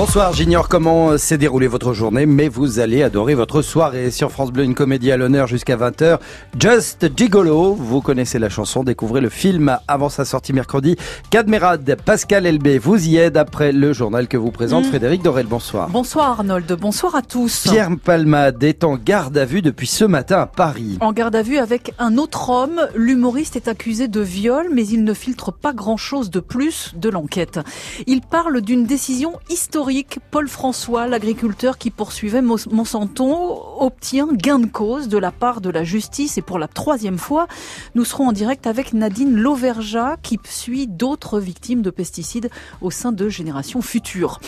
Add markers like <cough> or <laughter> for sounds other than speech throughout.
Bonsoir, j'ignore comment s'est déroulée votre journée, mais vous allez adorer votre soirée. Sur France Bleu, une comédie à l'honneur jusqu'à 20h. Just Gigolo, vous connaissez la chanson, découvrez le film avant sa sortie mercredi. Cadmerade, Pascal Elbé vous y aide après le journal que vous présente Mm. Frédéric Dorel. Bonsoir. Bonsoir Arnold, bonsoir à tous. Pierre Palmade est en garde à vue depuis ce matin à Paris. En garde à vue avec un autre homme, l'humoriste est accusé de viol, mais il ne filtre pas grand-chose de plus de l'enquête. Il parle d'une décision historique. Paul François, l'agriculteur qui poursuivait Monsanto, obtient gain de cause de la part de la justice et pour la troisième fois, nous serons en direct avec Nadine Lauverja qui suit d'autres victimes de pesticides au sein de Génération Future.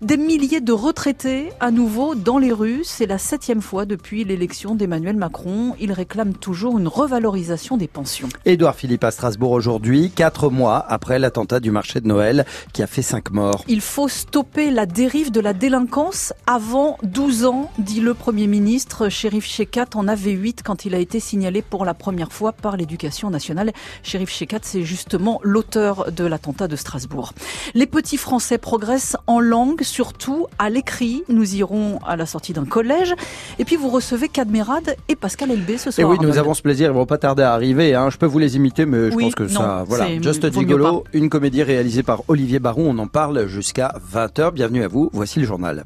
Des milliers de retraités à nouveau dans les rues. C'est la septième fois depuis l'élection d'Emmanuel Macron. Il réclame toujours une revalorisation des pensions. Édouard Philippe à Strasbourg aujourd'hui, quatre mois après l'attentat du marché de Noël qui a fait cinq morts. Il faut stopper la dérive de la délinquance avant 12 ans, dit le Premier ministre. Shérif Shekat en avait 8 quand il a été signalé pour la première fois par l'éducation nationale. Shérif Shekat, c'est justement l'auteur de l'attentat de Strasbourg. Les petits Français progressent en langue, surtout à l'écrit. Nous irons à la sortie d'un collège. Et puis vous recevez Cadmerade et Pascal Elbé ce Et soir. oui, nous avons ce plaisir, ils vont pas tarder à arriver. Hein. Je peux vous les imiter, mais je Oui, pense que non, ça, voilà. Just Gigolo, une comédie réalisée par Olivier Baron. On en parle jusqu'à 20h. Bienvenue à vous. Voici le journal.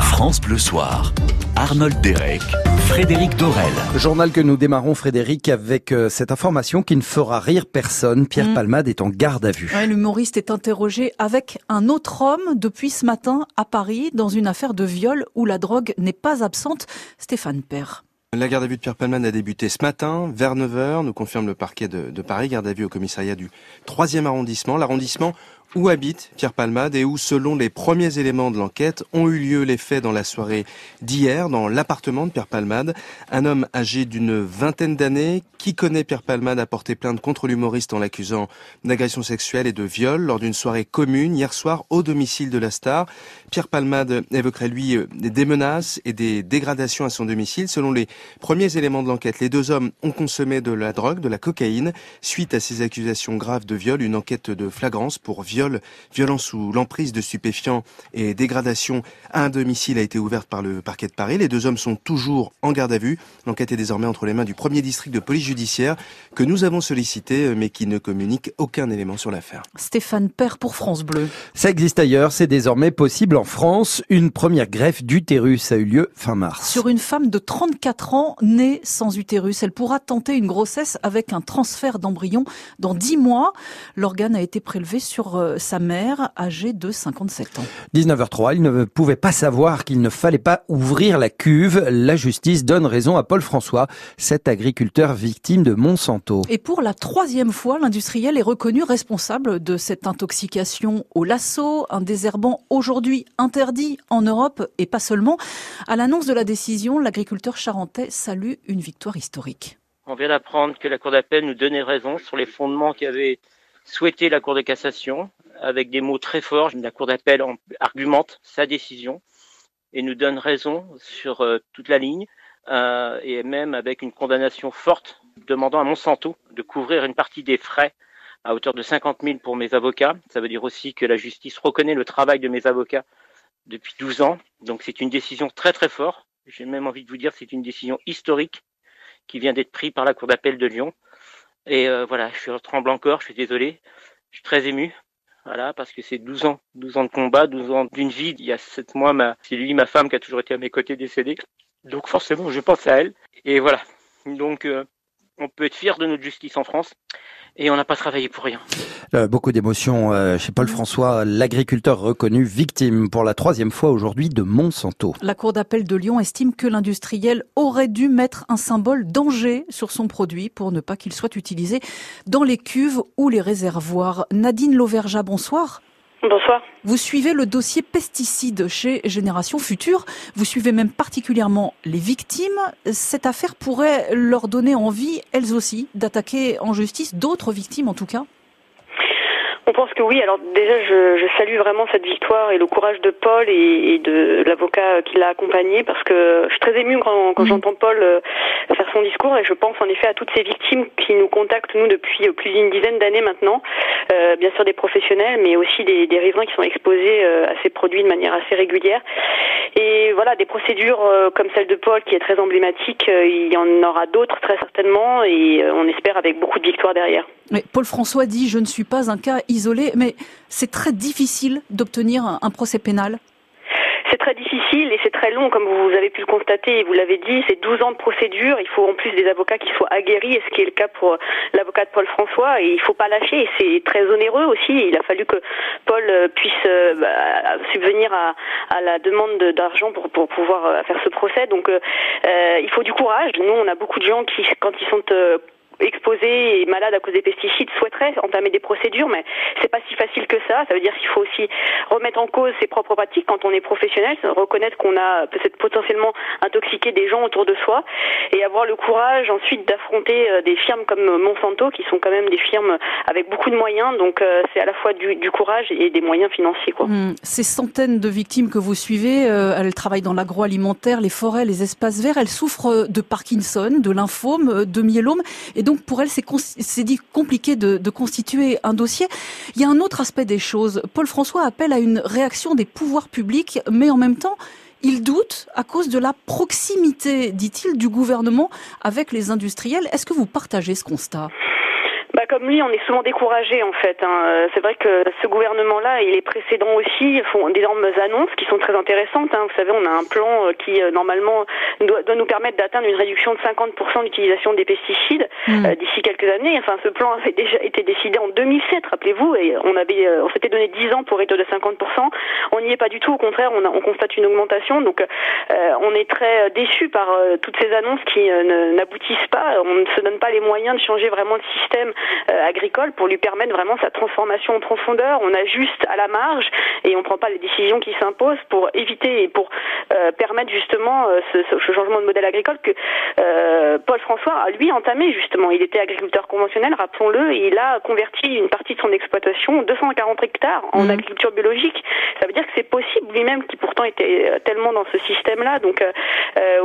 France Bleu Soir. Arnold Derek, Frédéric Dorel. Journal que nous démarrons, Frédéric, avec euh, cette information qui ne fera rire personne. Pierre Mm. Palmade est en garde à vue. Ouais, L'humoriste est interrogé avec un autre homme depuis ce matin à Paris dans une affaire de viol où la drogue n'est pas absente. Stéphane Père. La garde à vue de Pierre Palman a débuté ce matin, vers 9h, nous confirme le parquet de, de Paris, garde à vue au commissariat du 3e arrondissement, l'arrondissement où habite Pierre Palmade et où, selon les premiers éléments de l'enquête, ont eu lieu les faits dans la soirée d'hier, dans l'appartement de Pierre Palmade? Un homme âgé d'une vingtaine d'années, qui connaît Pierre Palmade, a porté plainte contre l'humoriste en l'accusant d'agression sexuelle et de viol lors d'une soirée commune hier soir au domicile de la star. Pierre Palmade évoquerait lui euh, des menaces et des dégradations à son domicile. Selon les premiers éléments de l'enquête, les deux hommes ont consommé de la drogue, de la cocaïne. Suite à ces accusations graves de viol, une enquête de flagrance pour viol, violence sous l'emprise de stupéfiants et dégradation à un domicile a été ouverte par le parquet de Paris. Les deux hommes sont toujours en garde à vue. L'enquête est désormais entre les mains du premier district de police judiciaire que nous avons sollicité euh, mais qui ne communique aucun élément sur l'affaire. Stéphane Père pour France Bleu. Ça existe ailleurs, c'est désormais possible en France. Une première greffe d'utérus a eu lieu fin mars. Sur une femme de 34 ans née sans utérus, elle pourra tenter une grossesse avec un transfert d'embryon dans 10 mois. L'organe a été prélevé sur euh, sa mère âgée de 57 ans. 19h03, il ne pouvait pas savoir qu'il ne fallait pas ouvrir la cuve. La justice donne raison à Paul François, cet agriculteur victime de Monsanto. Et pour la troisième fois, l'industriel est reconnu responsable de cette intoxication au lasso, un désherbant aujourd'hui interdit en Europe et pas seulement. À l'annonce de la décision, l'agriculteur charentais salue une victoire historique. On vient d'apprendre que la Cour d'appel nous donnait raison sur les fondements qu'avait souhaité la Cour de cassation, avec des mots très forts. La Cour d'appel en- argumente sa décision et nous donne raison sur euh, toute la ligne, euh, et même avec une condamnation forte demandant à Monsanto de couvrir une partie des frais à hauteur de 50 000 pour mes avocats. Ça veut dire aussi que la justice reconnaît le travail de mes avocats depuis 12 ans. Donc c'est une décision très très forte. J'ai même envie de vous dire que c'est une décision historique qui vient d'être prise par la Cour d'appel de Lyon. Et euh, voilà, je tremblant encore, je suis désolé, je suis très ému. Voilà, parce que c'est 12 ans, 12 ans de combat, 12 ans d'une vie. Il y a 7 mois, c'est lui, ma femme, qui a toujours été à mes côtés décédée. Donc forcément, je pense à elle. Et voilà. Donc, euh, on peut être fier de notre justice en France. Et on n'a pas travaillé pour rien. Euh, beaucoup d'émotions euh, chez Paul François, l'agriculteur reconnu victime pour la troisième fois aujourd'hui de Monsanto. La Cour d'appel de Lyon estime que l'industriel aurait dû mettre un symbole danger sur son produit pour ne pas qu'il soit utilisé dans les cuves ou les réservoirs. Nadine Lauverja, bonsoir. Bonsoir. Vous suivez le dossier pesticides chez Génération Future. Vous suivez même particulièrement les victimes. Cette affaire pourrait leur donner envie, elles aussi, d'attaquer en justice d'autres victimes en tout cas. On pense que oui. Alors déjà, je, je, salue vraiment cette victoire et le courage de Paul et, et de l'avocat qui l'a accompagné parce que je suis très émue quand, quand mm. j'entends Paul euh, faire son discours et je pense en effet à toutes ces victimes qui nous contactent nous depuis plus d'une dizaine d'années maintenant. Euh, bien sûr des professionnels, mais aussi des, des riverains qui sont exposés euh, à ces produits de manière assez régulière. Et voilà, des procédures euh, comme celle de Paul qui est très emblématique, il y en aura d'autres très certainement et on espère avec beaucoup de victoires derrière. Mais Paul François dit je ne suis pas un cas isolé, mais c'est très difficile d'obtenir un procès pénal. C'est très difficile et c'est très long, comme vous avez pu le constater et vous l'avez dit. C'est 12 ans de procédure. Il faut en plus des avocats qui soient aguerris, et ce qui est le cas pour l'avocat de Paul François. Et il ne faut pas lâcher. Et c'est très onéreux aussi. Il a fallu que Paul euh, puisse euh, bah, subvenir à, la demande d'argent pour, pouvoir euh, faire ce procès. Donc euh, il faut du courage. Nous, on a beaucoup de gens qui, quand ils sont exposés et malades à cause des pesticides souhaiteraient entamer des procédures, mais c'est pas si facile que ça. Ça veut dire qu'il faut aussi remettre en cause ses propres pratiques quand on est professionnel, reconnaître qu'on a peut-être potentiellement intoxiqué des gens autour de soi et avoir le courage ensuite d'affronter euh, des firmes comme Monsanto qui sont quand même des firmes avec beaucoup de moyens. Donc euh, c'est à la fois du, courage et des moyens financiers. Quoi. Mmh. Ces centaines de victimes que vous suivez, euh, elles dans l'agroalimentaire, les forêts, les espaces verts. Elles souffrent de Parkinson, de lymphome, de myélome et donc pour elle, c'est dit compliqué de, de, constituer un dossier. Il y a un autre aspect des choses. Paul François appelle à une réaction des pouvoirs publics, mais en même temps, il doute à cause de la proximité, dit-il, du gouvernement avec les industriels. Est-ce que vous partagez ce constat? Comme lui, on est souvent découragé en fait. Hein. Euh, c'est vrai que ce gouvernement-là et les précédents aussi font d'énormes annonces qui sont très intéressantes. Hein. Vous savez, on a un plan euh, qui euh, normalement doit, doit, nous permettre d'atteindre une réduction de 50% d'utilisation des pesticides mmh. d'ici quelques années. Enfin, ce plan avait déjà été décidé en 2007, rappelez-vous, et on avait, on s'était donné 10 ans pour réduire de 50%. On n'y est pas du tout. Au contraire, on, a, on constate une augmentation. Donc, euh, on est très déçu par toutes ces annonces qui n'aboutissent pas. On ne se donne pas les moyens de changer vraiment le système agricole pour lui permettre vraiment sa transformation en profondeur. On ajuste à la marge et on ne prend pas les décisions qui s'imposent pour éviter et pour euh, permettre justement euh, ce, ce, changement de modèle agricole que Paul François a lui entamé justement. Il était agriculteur conventionnel, rappelons-le, et il a converti une partie de son exploitation, 240 hectares, en mmh. agriculture biologique. Ça veut dire que c'est possible lui-même, qui pourtant était tellement dans ce système-là. Donc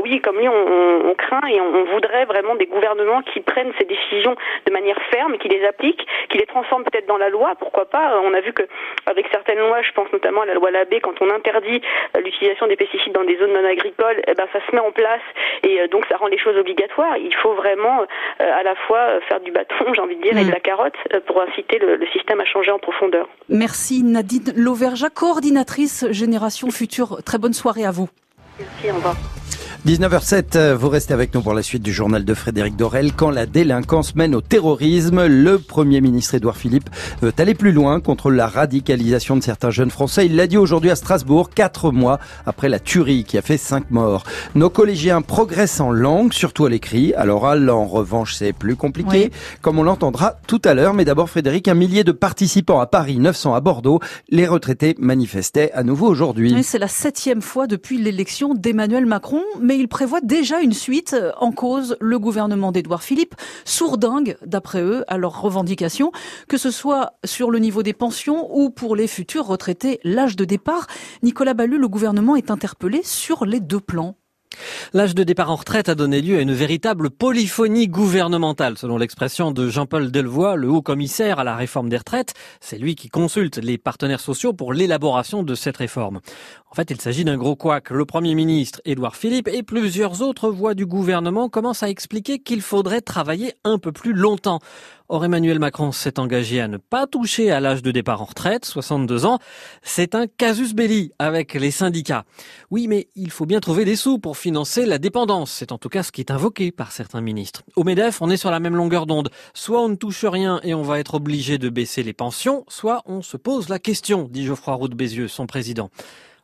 oui, comme lui, on, on craint et on, on voudrait vraiment des gouvernements qui prennent ces décisions de manière ferme qui les applique, qui les transforme peut-être dans la loi, pourquoi pas. On a vu que avec certaines lois, je pense notamment à la loi Labé, quand on interdit euh, l'utilisation des pesticides dans des zones non agricoles, eh ben ça se met en place et euh, donc ça rend les choses obligatoires. Il faut vraiment euh, à la fois faire du bâton, j'ai envie de dire, et de mm. la carotte pour inciter le, le, système à changer en profondeur. Merci Nadine Lauverja, coordinatrice Génération Future. Très bonne soirée à vous. Merci, au revoir. 19h07, euh, vous restez avec nous pour la suite du journal de Frédéric Dorel. Quand la délinquance mène au terrorisme, le Premier ministre Édouard Philippe veut aller plus loin contre la radicalisation de certains jeunes Français. Il l'a dit aujourd'hui à Strasbourg, quatre mois après la tuerie qui a fait cinq morts. Nos collégiens progressent en langue, surtout à l'écrit. À l'oral, en revanche, c'est plus compliqué, oui. comme on l'entendra tout à l'heure. Mais d'abord, Frédéric, un millier de participants à Paris, 900 à Bordeaux. Les retraités manifestaient à nouveau aujourd'hui. c'est la septième fois depuis l'élection d'Emmanuel Macron. Mais mais il prévoit déjà une suite euh, en cause le gouvernement d'Édouard Philippe, sourdingue d'après eux à leurs revendications, que ce soit sur le niveau des pensions ou pour les futurs retraités, l'âge de départ. Nicolas Ballu, le gouvernement est interpellé sur les deux plans. L'âge de départ en retraite a donné lieu à une véritable polyphonie gouvernementale, selon l'expression de Jean-Paul Delevoye, le haut commissaire à la réforme des retraites. C'est lui qui consulte les partenaires sociaux pour l'élaboration de cette réforme. En fait, il s'agit d'un gros couac. Le Premier ministre, Édouard Philippe, et plusieurs autres voix du gouvernement commencent à expliquer qu'il faudrait travailler un peu plus longtemps. Or, Emmanuel Macron s'est engagé à ne pas toucher à l'âge de départ en retraite, 62 ans. C'est un casus belli avec les syndicats. Oui, mais il faut bien trouver des sous pour financer la dépendance. C'est en tout cas ce qui est invoqué par certains ministres. Au MEDEF, on est sur la même longueur d'onde. Soit on ne touche rien et on va être obligé de baisser les pensions, soit on se pose la question, dit Geoffroy Roux de Bézieux, son président.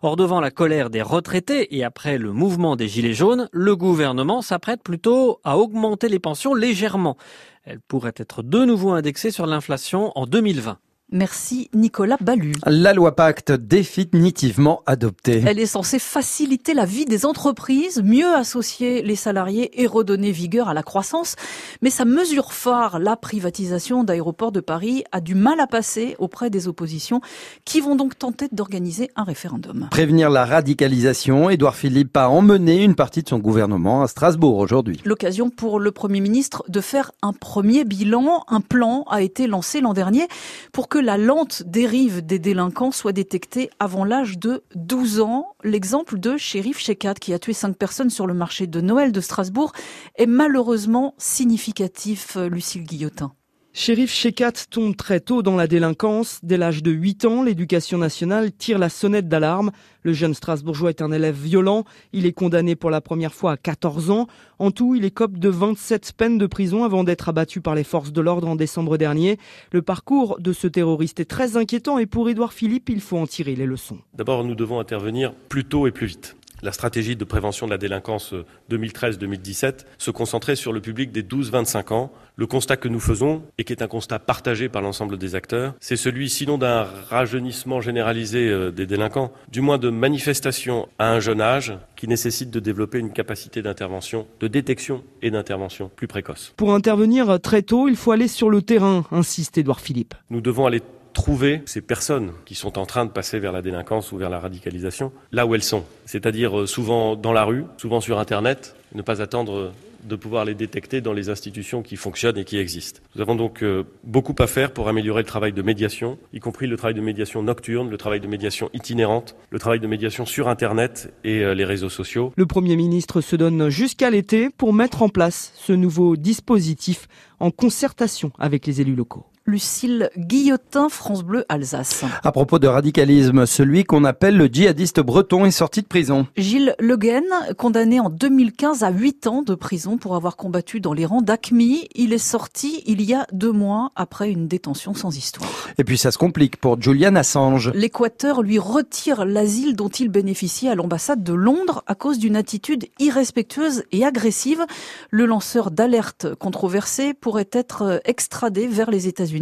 Or, devant la colère des retraités et après le mouvement des Gilets jaunes, le gouvernement s'apprête plutôt à augmenter les pensions légèrement. Elles pourraient être de nouveau indexées sur l'inflation en 2020. Merci Nicolas Ballu. La loi Pacte définitivement adoptée. Elle est censée faciliter la vie des entreprises, mieux associer les salariés et redonner vigueur à la croissance. Mais sa mesure phare, la privatisation d'aéroports de Paris, a du mal à passer auprès des oppositions qui vont donc tenter d'organiser un référendum. Prévenir la radicalisation, Édouard Philippe a emmené une partie de son gouvernement à Strasbourg aujourd'hui. L'occasion pour le Premier ministre de faire un premier bilan. Un plan a été lancé l'an dernier pour que la lente dérive des délinquants soit détectée avant l'âge de 12 ans. L'exemple de Shérif Shekat, qui a tué cinq personnes sur le marché de Noël de Strasbourg, est malheureusement significatif, Lucille Guillotin. Shérif Shekat tombe très tôt dans la délinquance. Dès l'âge de 8 ans, l'éducation nationale tire la sonnette d'alarme. Le jeune Strasbourgeois est un élève violent. Il est condamné pour la première fois à 14 ans. En tout, il écope de 27 peines de prison avant d'être abattu par les forces de l'ordre en décembre dernier. Le parcours de ce terroriste est très inquiétant et pour Édouard Philippe, il faut en tirer les leçons. D'abord, nous devons intervenir plus tôt et plus vite la stratégie de prévention de la délinquance 2013-2017 se concentrait sur le public des 12-25 ans. Le constat que nous faisons, et qui est un constat partagé par l'ensemble des acteurs, c'est celui sinon d'un rajeunissement généralisé euh, des délinquants, du moins de manifestations à un jeune âge qui nécessite de développer une capacité d'intervention, de détection et d'intervention plus précoce. Pour intervenir très tôt, il faut aller sur le terrain, insiste Édouard Philippe. Nous devons aller trouver ces personnes qui sont en train de passer vers la délinquance ou vers la radicalisation là où elles sont, c'est-à-dire euh, souvent dans la rue, souvent sur Internet, ne pas attendre euh, de pouvoir les détecter dans les institutions qui fonctionnent et qui existent. Nous avons donc euh, beaucoup à faire pour améliorer le travail de médiation, y compris le travail de médiation nocturne, le travail de médiation itinérante, le travail de médiation sur Internet et les réseaux sociaux. Le Premier ministre se donne jusqu'à l'été pour mettre en place ce nouveau dispositif en concertation avec les élus locaux. Lucille Guillotin, France Bleu, Alsace. À propos de radicalisme, celui qu'on appelle le djihadiste breton est sorti de prison. Gilles Le Guen, condamné en 2015 à 8 ans de prison pour avoir combattu dans les rangs d'ACMI, il est sorti il y a deux mois après une détention sans histoire. Et puis ça se complique pour Julian Assange. L'Équateur lui retire l'asile dont il bénéficiait à l'ambassade de Londres à cause d'une attitude irrespectueuse et agressive. Le lanceur d'alerte controversé pourrait être extradé vers les États-Unis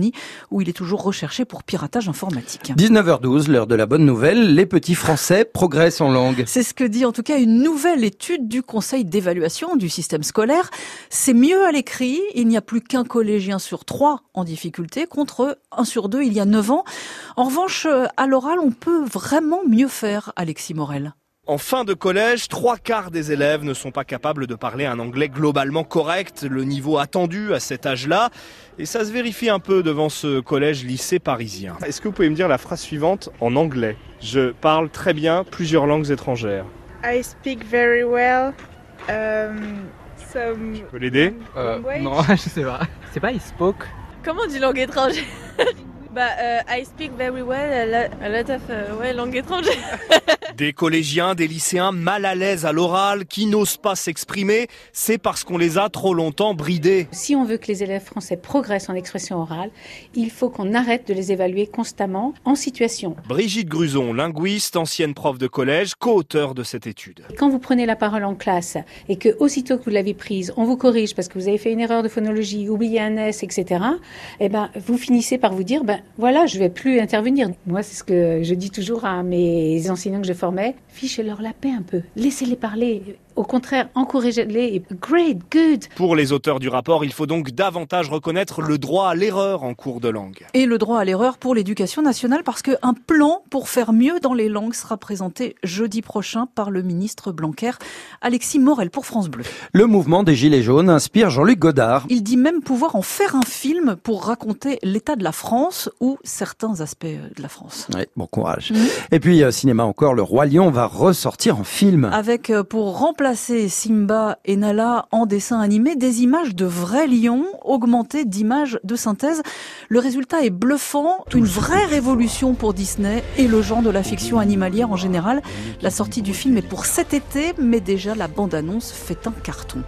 où il est toujours recherché pour piratage informatique. 19h12, l'heure de la bonne nouvelle, les petits Français progressent en langue. C'est ce que dit en tout cas une nouvelle étude du Conseil d'évaluation du système scolaire. C'est mieux à l'écrit, il n'y a plus qu'un collégien sur trois en difficulté contre un sur deux il y a 9 ans. En revanche, à l'oral, on peut vraiment mieux faire, Alexis Morel. En fin de collège, trois quarts des élèves ne sont pas capables de parler un anglais globalement correct, le niveau attendu à cet âge-là. Et ça se vérifie un peu devant ce collège-lycée parisien. Est-ce que vous pouvez me dire la phrase suivante en anglais? Je parle très bien plusieurs langues étrangères. I speak very well. Um, some... Je peux l'aider? Euh, Non, <laughs> je sais pas. C'est pas I spoke. Comment on dit langue étrangère? Bah, uh, I speak very well a lot, of uh, ouais, langue étrangère. <laughs> Des collégiens, des lycéens mal à l'aise à l'oral, qui n'osent pas s'exprimer, c'est parce qu'on les a trop longtemps bridés. Si on veut que les élèves français progressent en expression orale, il faut qu'on arrête de les évaluer constamment en situation. Brigitte Gruson, linguiste, ancienne prof de collège, co-auteur de cette étude. Quand vous prenez la parole en classe et que aussitôt que vous l'avez prise, on vous corrige parce que vous avez fait une erreur de phonologie, oublié un S, etc., eh ben, vous finissez par vous dire, ben, voilà, je vais plus intervenir. Moi, c'est ce que je dis toujours à mes enseignants que je Fichez-leur la paix un peu. Laissez-les parler. Au contraire, encouragez-les. Great, good. Pour les auteurs du rapport, il faut donc davantage reconnaître le droit à l'erreur en cours de langue. Et le droit à l'erreur pour l'éducation nationale parce qu'un plan pour faire mieux dans les langues sera présenté jeudi prochain par le ministre Blanquer, Alexis Morel pour France Bleu. Le mouvement des Gilets jaunes inspire Jean-Luc Godard. Il dit même pouvoir en faire un film pour raconter l'état de la France ou certains aspects de la France. Oui, bon courage. Mmh. Et puis, euh, cinéma encore, le Roi Lion va ressortir en film. Avec, euh, pour remplacer Simba et Nala en dessin animé des images de vrais lions augmentées d'images de synthèse. Le résultat est bluffant, une vraie révolution pour Disney et le genre de la fiction animalière en général. La sortie du film est pour cet été, mais déjà la bande-annonce fait un carton.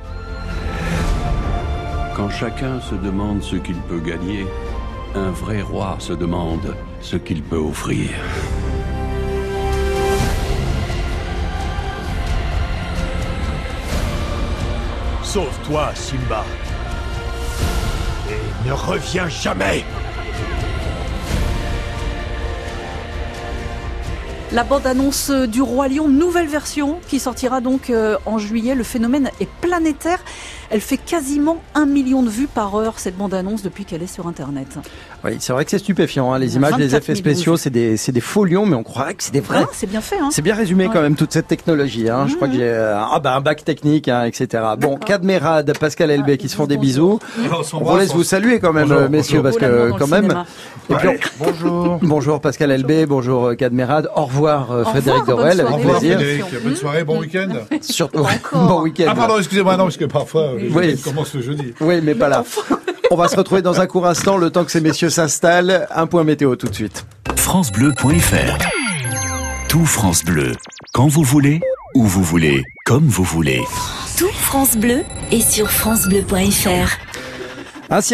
Quand chacun se demande ce qu'il peut gagner, un vrai roi se demande ce qu'il peut offrir. Sauve-toi, Simba. Et ne reviens jamais La bande-annonce euh, du Roi Lion, nouvelle version, qui sortira donc euh, en juillet. Le phénomène est planétaire. Elle fait quasiment un million de vues par heure, cette bande-annonce, depuis qu'elle est sur Internet. Oui, c'est vrai que c'est stupéfiant. Hein. Les images, les effets spéciaux, c'est des, c'est des faux lions, mais on croirait que c'est des vrais. Ah, c'est bien fait. Hein. C'est bien résumé Ouais. quand même toute cette technologie. Hein. Je crois que j'ai euh, ah, bah, un bac technique, hein, etc. Bon, Cadmerade, Pascal Elbé qui se font des bisous. on On s'embrasse, vous laisse on vous saluer quand même, Bonjour, euh, messieurs, bonjour. parce que quand même. cinéma. Et puis, Ouais. bonjour. <laughs> bonjour Pascal Elbé, bonjour euh, Cadmerade. Au revoir euh, Au Frédéric revoir, Dorel, bonne avec plaisir. Frédéric, bonne soirée, bon week-end. Surtout, bon week-end. Ah pardon, excusez-moi, non, parce que parfois Oui. commence le jeudi. Oui, mais pas là. On va se retrouver dans un court instant, le temps que ces messieurs s'installent. Un point météo tout de suite. francebleu.fr Tout France Bleu, quand vous voulez, où vous voulez, comme vous voulez. Tout France Bleu est sur francebleu.fr. Un ciel